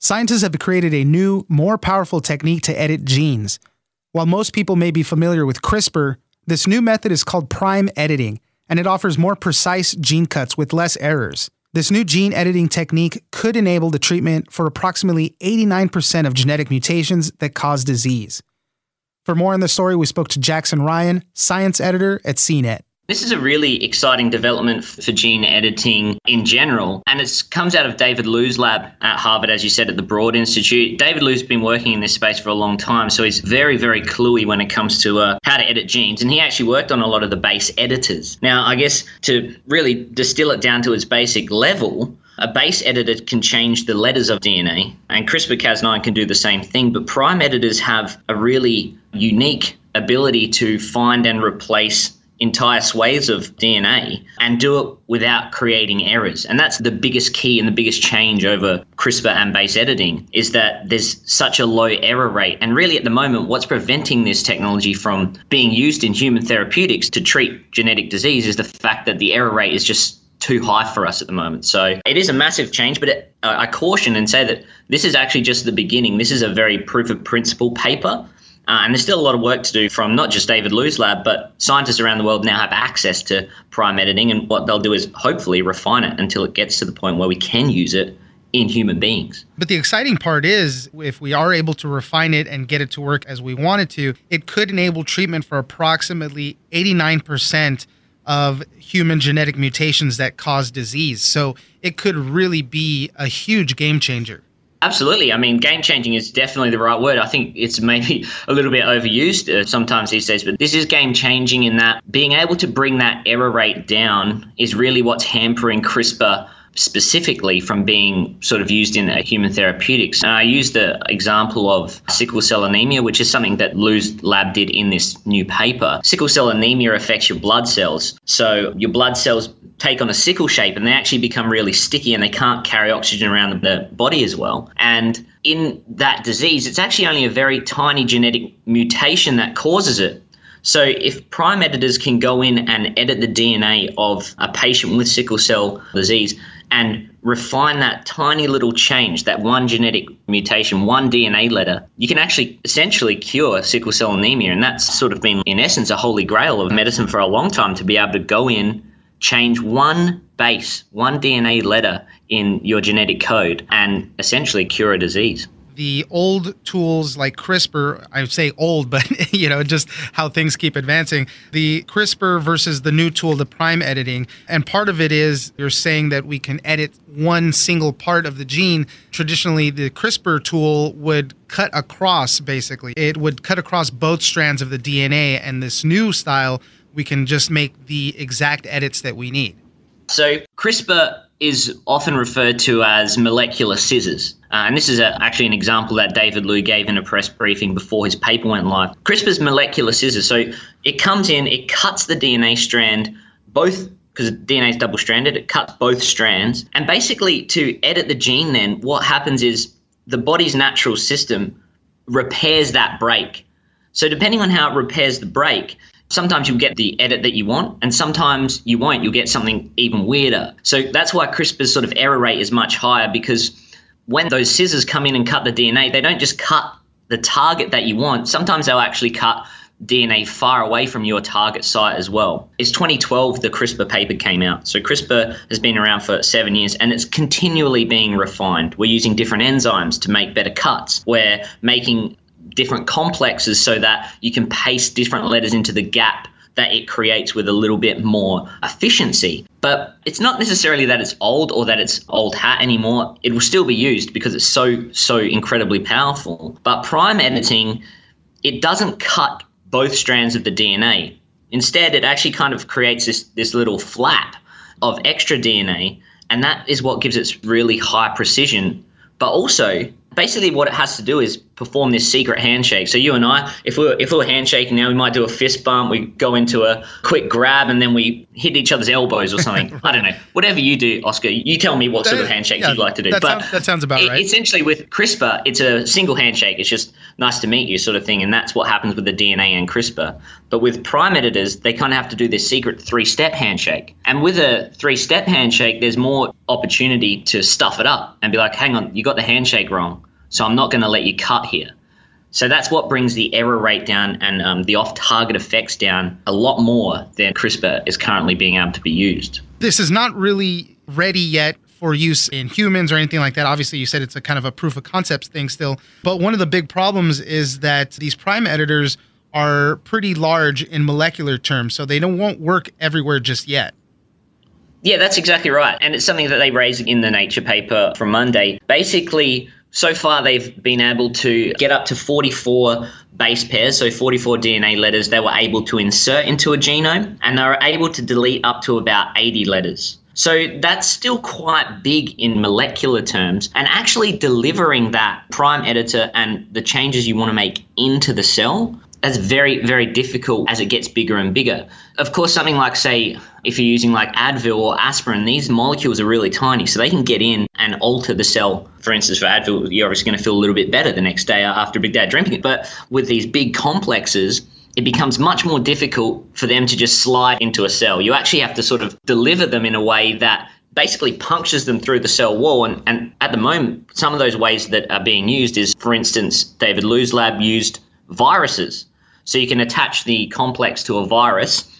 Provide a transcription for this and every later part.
Scientists have created a new, more powerful technique to edit genes. While most people may be familiar with CRISPR, this new method is called prime editing, and it offers more precise gene cuts with less errors. This new gene editing technique could enable the treatment for approximately 89% of genetic mutations that cause disease. For more on the story, we spoke to Jackson Ryan, science editor at CNET. This is a really exciting development for gene editing in general, and it comes out of David Liu's lab at Harvard, as you said, at the Broad Institute. David Liu's been working in this space for a long time, so he's very, very cluey when it comes to uh, how to edit genes, and he actually worked on a lot of the base editors. Now, I guess to really distill it down to its basic level, a base editor can change the letters of DNA, and CRISPR Cas9 can do the same thing, but prime editors have a really unique ability to find and replace entire swathes of DNA and do it without creating errors. And that's the biggest key and the biggest change over CRISPR and base editing is that there's such a low error rate. And really, at the moment, what's preventing this technology from being used in human therapeutics to treat genetic disease is the fact that the error rate is just too high for us at the moment. So it is a massive change, but it, I caution and say that this is actually just the beginning. This is a very proof of principle paper. Uh, and there's still a lot of work to do from not just David Liu's lab, but scientists around the world now have access to prime editing. And what they'll do is hopefully refine it until it gets to the point where we can use it in human beings. But the exciting part is if we are able to refine it and get it to work as we want it to, it could enable treatment for approximately 89% of human genetic mutations that cause disease. So it could really be a huge game changer. Absolutely. I mean, game changing is definitely the right word. I think it's maybe a little bit overused uh, sometimes these days, but this is game changing in that being able to bring that error rate down is really what's hampering CRISPR specifically from being sort of used in human therapeutics. And I used the example of sickle cell anemia, which is something that Liu's lab did in this new paper. Sickle cell anemia affects your blood cells. So your blood cells take on a sickle shape and they actually become really sticky and they can't carry oxygen around the body as well. And in that disease, it's actually only a very tiny genetic mutation that causes it. So, if prime editors can go in and edit the DNA of a patient with sickle cell disease and refine that tiny little change, that one genetic mutation, one DNA letter, you can actually essentially cure sickle cell anemia. And that's sort of been, in essence, a holy grail of medicine for a long time to be able to go in, change one base, one DNA letter in your genetic code, and essentially cure a disease the old tools like CRISPR, I say old, but you know, just how things keep advancing. The CRISPR versus the new tool, the prime editing. And part of it is you're saying that we can edit one single part of the gene. Traditionally, the CRISPR tool would cut across basically. It would cut across both strands of the DNA and this new style we can just make the exact edits that we need. So CRISPR is often referred to as molecular scissors. Uh, and this is a, actually an example that David Liu gave in a press briefing before his paper went live. CRISPR's molecular scissors. So it comes in, it cuts the DNA strand, both because DNA is double stranded, it cuts both strands. And basically, to edit the gene, then what happens is the body's natural system repairs that break. So, depending on how it repairs the break, Sometimes you'll get the edit that you want, and sometimes you won't. You'll get something even weirder. So that's why CRISPR's sort of error rate is much higher because when those scissors come in and cut the DNA, they don't just cut the target that you want. Sometimes they'll actually cut DNA far away from your target site as well. It's 2012 the CRISPR paper came out. So CRISPR has been around for seven years and it's continually being refined. We're using different enzymes to make better cuts. We're making different complexes so that you can paste different letters into the gap that it creates with a little bit more efficiency. But it's not necessarily that it's old or that it's old hat anymore. It will still be used because it's so, so incredibly powerful. But prime editing, it doesn't cut both strands of the DNA. Instead, it actually kind of creates this, this little flap of extra DNA, and that is what gives it really high precision. But also, basically what it has to do is perform this secret handshake. So you and I, if we were, if we were handshaking now, we might do a fist bump, we go into a quick grab, and then we hit each other's elbows or something. I don't know. Whatever you do, Oscar, you tell me what sort of handshake yeah, you'd like to do. That, but sounds, that sounds about it, right. Essentially, with CRISPR, it's a single handshake. It's just nice to meet you sort of thing, and that's what happens with the DNA and CRISPR. But with prime editors, they kind of have to do this secret three-step handshake. And with a three-step handshake, there's more opportunity to stuff it up and be like, "Hang on, you got the handshake wrong." So I'm not going to let you cut here. So that's what brings the error rate down and um, the off target effects down a lot more than CRISPR is currently being able to be used. This is not really ready yet for use in humans or anything like that. Obviously, you said it's a kind of a proof of concept thing still. But one of the big problems is that these prime editors are pretty large in molecular terms, so they don't won't work everywhere just yet. Yeah, that's exactly right. And it's something that they raise in the Nature paper from Monday. Basically, so far, they've been able to get up to 44 base pairs, so 44 DNA letters they were able to insert into a genome, and they were able to delete up to about 80 letters. So that's still quite big in molecular terms. And actually delivering that prime editor and the changes you want to make into the cell that's very, very difficult as it gets bigger and bigger. Of course, something like, say, if you're using like Advil or aspirin, these molecules are really tiny, so they can get in and alter the cell. For instance, for Advil, you're obviously going to feel a little bit better the next day after a big day drinking it. But with these big complexes, it becomes much more difficult for them to just slide into a cell. You actually have to sort of deliver them in a way that basically punctures them through the cell wall. And, and at the moment, some of those ways that are being used is, for instance, David Liu's lab used viruses. So you can attach the complex to a virus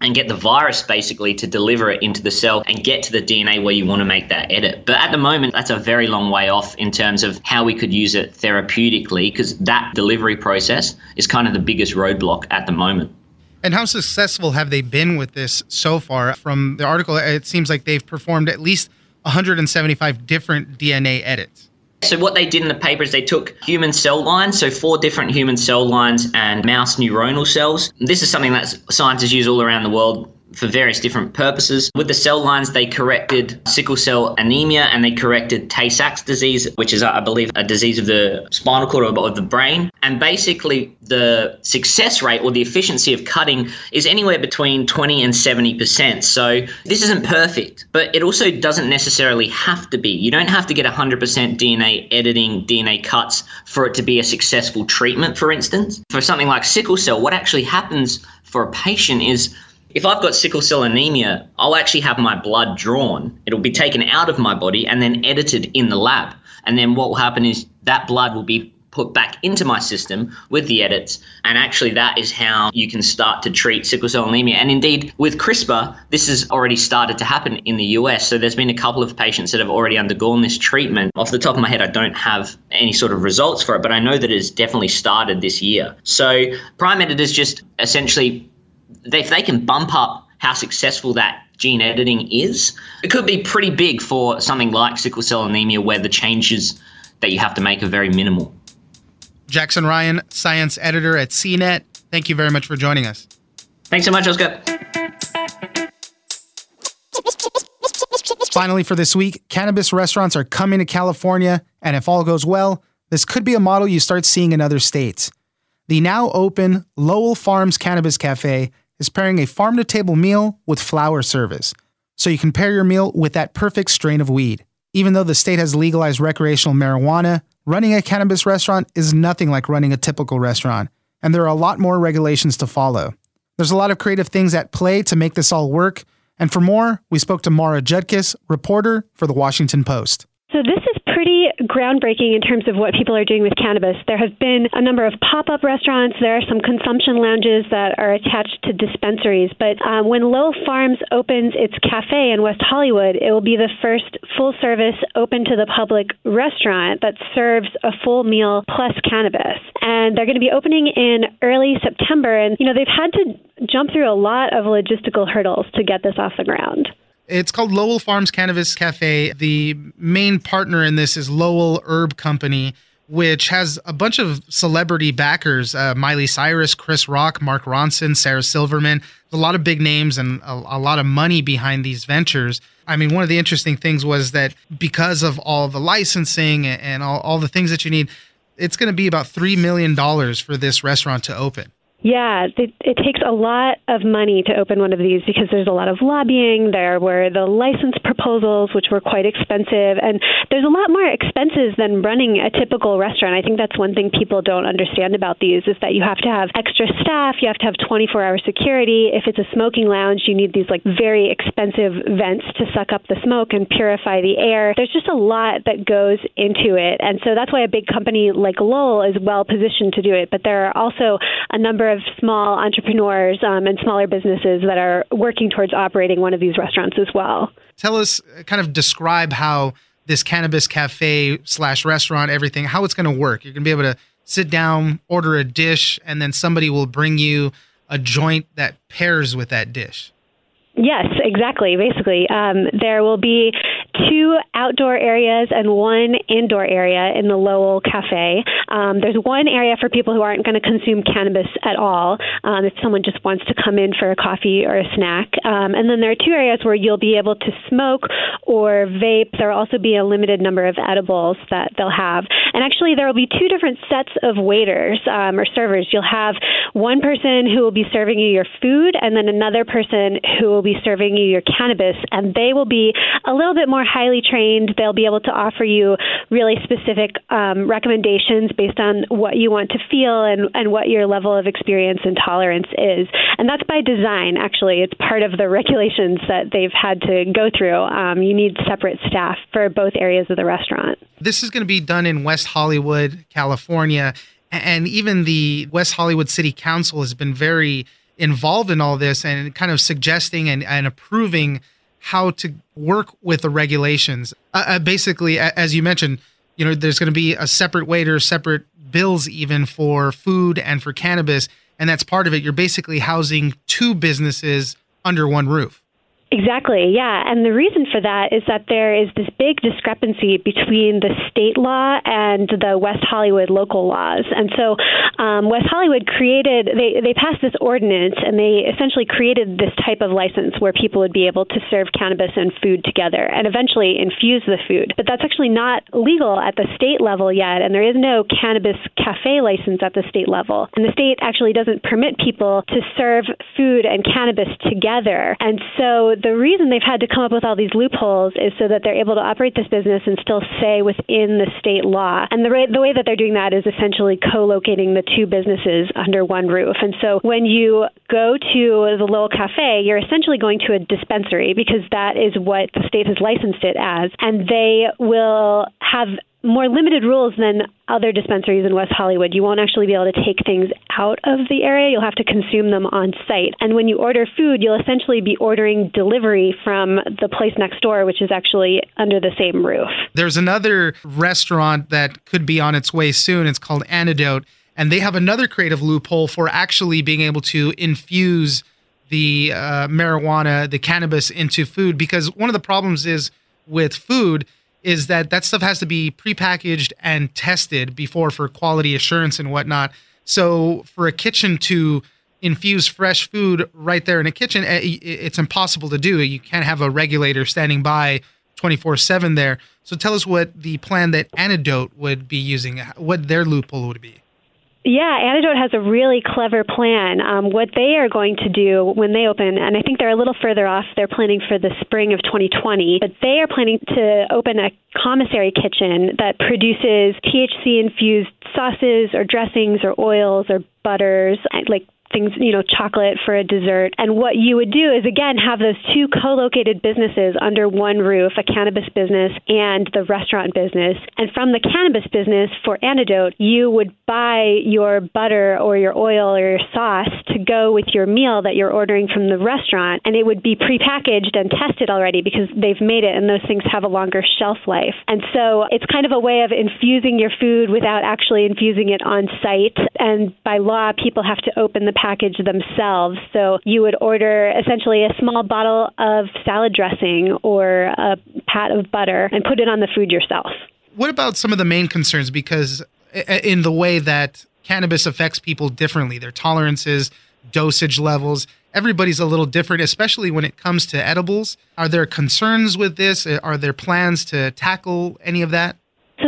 and get the virus basically to deliver it into the cell and get to the DNA where you want to make that edit. But at the moment, that's a very long way off in terms of how we could use it therapeutically because that delivery process is kind of the biggest roadblock at the moment. And how successful have they been with this so far? From the article, it seems like they've performed at least 175 different DNA edits. So what they did in the paper is they took human cell lines, so four different human cell lines and mouse neuronal cells. This is something that scientists use all around the world for various different purposes. With the cell lines, they corrected sickle cell anemia and they corrected Tay Sachs disease, which is, I believe, a disease of the spinal cord or of the brain. And basically, the success rate or the efficiency of cutting is anywhere between 20 and 70%. So this isn't perfect, but it also doesn't necessarily have to be. You don't have to get 100% DNA editing, DNA cuts for it to be a successful treatment, for instance. For something like sickle cell, what actually happens for a patient is if I've got sickle cell anemia, I'll actually have my blood drawn. It'll be taken out of my body and then edited in the lab. And then what will happen is that blood will be put back into my system with the edits. And actually, that is how you can start to treat sickle cell anemia. And indeed, with CRISPR, this has already started to happen in the US. So there's been a couple of patients that have already undergone this treatment. Off the top of my head, I don't have any sort of results for it, but I know that it's definitely started this year. So Prime Editors just essentially if they can bump up how successful that gene editing is, it could be pretty big for something like sickle cell anemia where the changes that you have to make are very minimal. Jackson Ryan, science editor at CNET, thank you very much for joining us. Thanks so much, Oscar. Finally, for this week, cannabis restaurants are coming to California, and if all goes well, this could be a model you start seeing in other states. The now open Lowell Farms Cannabis Cafe is pairing a farm to table meal with flower service. So you can pair your meal with that perfect strain of weed. Even though the state has legalized recreational marijuana, running a cannabis restaurant is nothing like running a typical restaurant, and there are a lot more regulations to follow. There's a lot of creative things at play to make this all work, and for more, we spoke to Maura Judkis, reporter for the Washington Post. So this is pretty groundbreaking in terms of what people are doing with cannabis. There have been a number of pop-up restaurants. There are some consumption lounges that are attached to dispensaries. But um, when Lowell Farms opens its cafe in West Hollywood, it will be the first full-service, open to the public restaurant that serves a full meal plus cannabis. And they're going to be opening in early September. And you know they've had to jump through a lot of logistical hurdles to get this off the ground. It's called Lowell Farms Cannabis Cafe. The main partner in this is Lowell Herb Company, which has a bunch of celebrity backers uh, Miley Cyrus, Chris Rock, Mark Ronson, Sarah Silverman. A lot of big names and a, a, lot of money behind these ventures. I mean, one of the interesting things was that because of all the licensing and all, all the things that you need, it's going to be about $3 million for this restaurant to open. Yeah, it, it takes a lot of money to open one of these because there's a lot of lobbying. There were the license proposals, which were quite expensive, and there's a lot more expenses than running a typical restaurant. I think that's one thing people don't understand about these is that you have to have extra staff, you have to have 24-hour security. If it's a smoking lounge, you need these like very expensive vents to suck up the smoke and purify the air. There's just a lot that goes into it, and so that's why a big company like Lowell is well positioned to do it. But there are also a number of small entrepreneurs um, and smaller businesses that are working towards operating one of these restaurants as well. Tell us, uh, kind of describe how this cannabis cafe slash restaurant, everything, how it's going to work. You're going to be able to sit down, order a dish, and then somebody will bring you a joint that pairs with that dish. Yes, exactly. Basically, um, there will be two outdoor areas and one indoor area in the Lowell Cafe. Um, there's one area for people who aren't going to consume cannabis at all, um, if someone just wants to come in for a coffee or a snack. Um, and then there are two areas where you'll be able to smoke or vape. There will also be a limited number of edibles that they'll have. And actually, there will be two different sets of waiters um, or servers. You'll have one person who will be serving you your food, and then another person who will be serving you your cannabis. And they will be a little bit more highly trained. They'll be able to offer you really specific um, recommendations based on what you want to feel and, and what your level of experience and tolerance is. And that's by design, actually. It's part of the regulations that they've had to go through. Um, you need separate staff for both areas of the restaurant. This is going to be done in West Hollywood, California. And even the West Hollywood City Council has been very involved in all this and kind of suggesting and, and approving how to work with the regulations. Uh, uh, basically, as you mentioned, you know, there's going to be a separate waiter, separate bills even for food and for cannabis, and that's part of it. You're basically housing two businesses under one roof. Exactly, yeah. And the reason for that is that there is this big discrepancy between the state law and the West Hollywood local laws. And so um, West Hollywood created, they, they passed this ordinance and they essentially created this type of license where people would be able to serve cannabis and food together and eventually infuse the food. But that's actually not legal at the state level yet, and there is no cannabis cafe license at the state level. And the state actually doesn't permit people to serve food and cannabis together. And so the reason they've had to come up with all these loopholes is so that they're able to operate this business and still stay within the state law. And the, the way that they're doing that is essentially co-locating the two businesses under one roof. And so when you go to the Lowell Cafe, you're essentially going to a dispensary because that is what the state has licensed it as, and they will have more limited rules than other dispensaries in West Hollywood. You won't actually be able to take things out of the area. You'll have to consume them on site. And when you order food, you'll essentially be ordering delivery from the place next door, which is actually under the same roof. There's another restaurant that could be on its way soon. It's called Antidote. And they have another creative loophole for actually being able to infuse the uh, marijuana, the cannabis into food. Because one of the problems is with food is that that stuff has to be prepackaged and tested before for quality assurance and whatnot. So for a kitchen to infuse fresh food right there in a kitchen, eh, it's impossible to do. You can't have a regulator standing by 24 7 there. So tell us what the plan that Antidote would be using, what their loophole would be. Yeah, Antidote has a really clever plan. Um, what they are going to do when they open, and I think they're a little further off, they're planning for the spring of 2020, but they are planning to open a commissary kitchen that produces THC infused sauces or dressings or oils or butters, like things, you know, chocolate for a dessert. And what you would do is, again, have those two co located businesses under one roof a cannabis business and the restaurant business. And from the cannabis business for Antidote, you would buy your butter or your oil or your sauce to go with your meal that you're ordering from the restaurant. And it would be prepackaged and tested already because they've made it, and those things have a longer shelf life. And so it's kind of a way of infusing your food without actually infusing it on site. And by law, people have to open the package themselves. So you would order essentially a small bottle of salad dressing or a pat of butter and put it on the food yourself. What about some of the main concerns? Because eh, eh, in the way that cannabis affects people differently, their tolerances, dosage levels. Everybody's a little different, especially when it comes to edibles. Are there concerns with this? Eh, are there plans to tackle any of that?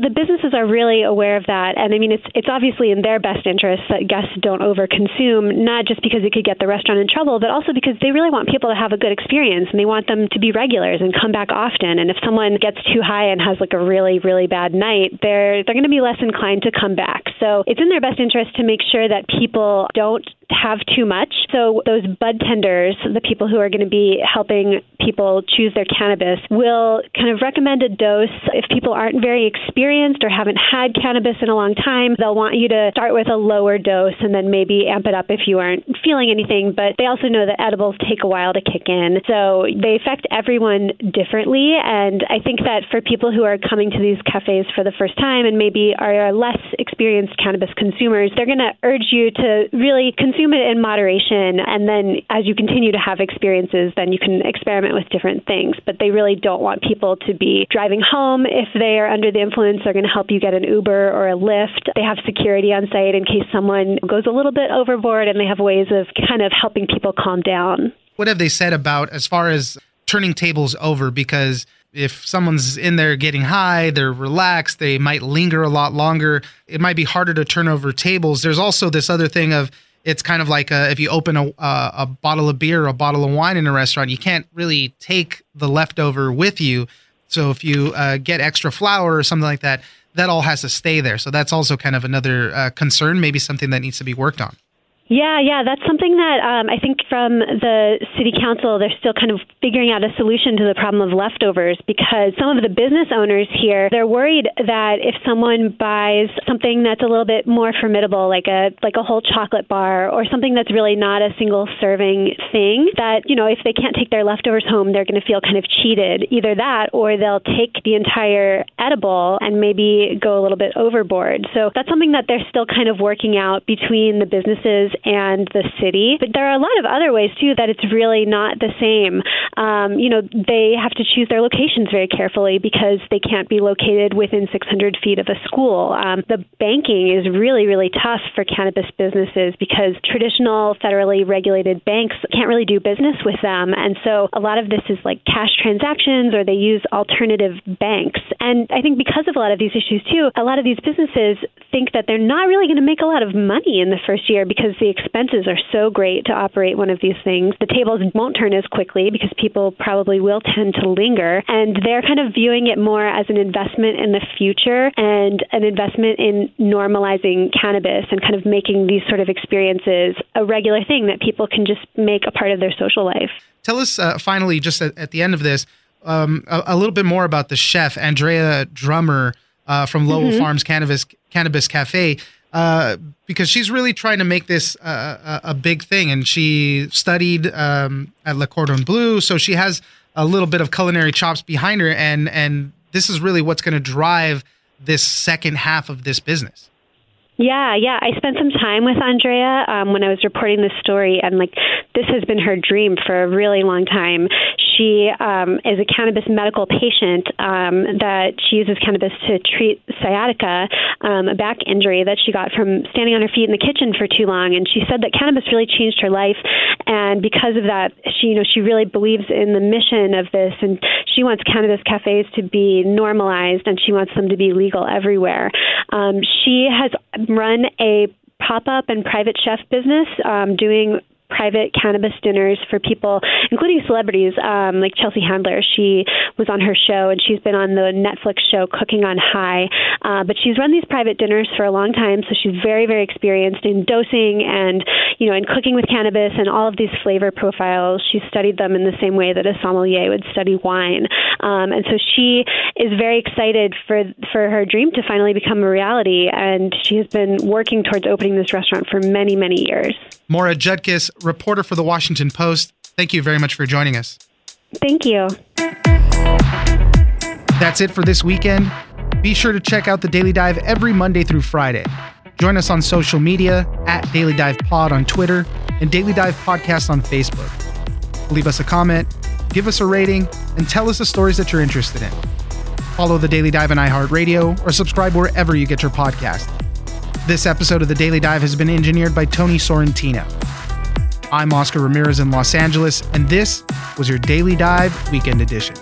So the businesses are really aware of that, and I mean it's it's obviously in their best interest that guests don't overconsume, not just because it could get the restaurant in trouble, but also because they really want people to have a good experience and they want them to be regulars and come back often. And if someone gets too high and has like a really really bad night, they're they're going to be less inclined to come back. So it's in their best interest to make sure that people don't have too much. So those bud tenders, the people who are going to be helping people choose their cannabis, will kind of recommend a dose if people aren't very experienced or haven't had cannabis in a long time. They'll want you to start with a lower dose and then maybe amp it up if you aren't feeling anything. But they also know that edibles take a while to kick in. So they affect everyone differently. And I think that for people who are coming to these cafes for the first time and maybe are less experienced cannabis consumers, they're going to urge you to really consume consume it in moderation, and then as you continue to have experiences, then you can experiment with different things. But they really don't want people to be driving home if they are under the influence. They're going to help you get an Uber or a Lyft. They have security on site in case someone goes a little bit overboard, and they have ways of kind of helping people calm down. What have they said about as far as turning tables over? Because if someone's in there getting high, they're relaxed, they might linger a lot longer. It might be harder to turn over tables. There's also this other thing of it's kind of like a, if you open a, a, a bottle of beer or a bottle of wine in a restaurant, you can't really take the leftover with you. So if you uh, get extra flower or something like that, that all has to stay there. So that's also kind of another uh, concern, maybe something that needs to be worked on. Yeah, yeah, that's something that um, I think from the city council, they're still kind of figuring out a solution to the problem of leftovers because some of the business owners here, they're worried that if someone buys something that's a little bit more formidable, like a like a whole chocolate bar or something that's really not a single serving thing, that you know if they can't take their leftovers home, they're going to feel kind of cheated. Either that, or they'll take the entire edible and maybe go a little bit overboard. So that's something that they're still kind of working out between the businesses and the city. But there are a lot of other ways too that it's really not the same. Um, you know, they have to choose their locations very carefully because they can't be located within 600 feet of a school. Um, the banking is really, really tough for cannabis businesses because traditional federally regulated banks can't really do business with them. And so a lot of this is like cash transactions or they use alternative banks. And I think because of a lot of these issues too, a lot of these businesses think that they're not really going to make a lot of money in the first year because the expenses are so great to operate one of these things. The tables won't turn as quickly because people probably will tend to linger. And they're kind of viewing it more as an investment in the future and an investment in normalizing cannabis and kind of making these sort of experiences a regular thing that people can just make a part of their social life. Tell us uh, finally, just at, at, the end of this, um, a, a, little bit more about the chef, Andrea Drummer uh, from Lowell mm-hmm. Farms Cannabis, Cannabis Cafe. Uh, because she's really trying to make this uh, a, a, big thing. And she studied um, at Le Cordon Bleu, so she has a little bit of culinary chops behind her. And and this is really what's going to drive this second half of this business. Yeah, yeah. I spent some time with Andrea um, when I was reporting this story, and like this has been her dream for a really long time. She um, is a cannabis medical patient um, that she uses cannabis to treat sciatica, um, a back injury that she got from standing on her feet in the kitchen for too long. And she said that cannabis really changed her life, and because of that, she you know she really believes in the mission of this, and she wants cannabis cafes to be normalized, and she wants them to be legal everywhere. Um, she has run a pop up and private chef business um, doing private cannabis dinners for people, including celebrities um, like Chelsea Handler. She was on her show, and she's been on the Netflix show Cooking on High. Uh, but she's run these private dinners for a long time, so she's very, very experienced in dosing and you know in cooking with cannabis and all of these flavor profiles. She studied them in the same way that a sommelier would study wine, um, and so she is very excited for for her dream to finally become a reality. And she has been working towards opening this restaurant for many, many years. Maura Judkis, reporter for the Washington Post. Thank you very much for joining us. Thank you. That's it for this weekend. Be sure to check out the Daily Dive every Monday through Friday. Join us on social media at Daily Dive Pod on Twitter and Daily Dive Podcast on Facebook. Leave us a comment, give us a rating, and tell us the stories that you're interested in. Follow the Daily Dive on iHeartRadio or subscribe wherever you get your podcast. This episode of The Daily Dive has been engineered by Tony Sorrentino. I'm Oscar Ramirez in Los Angeles, and this was your Daily Dive Weekend Edition.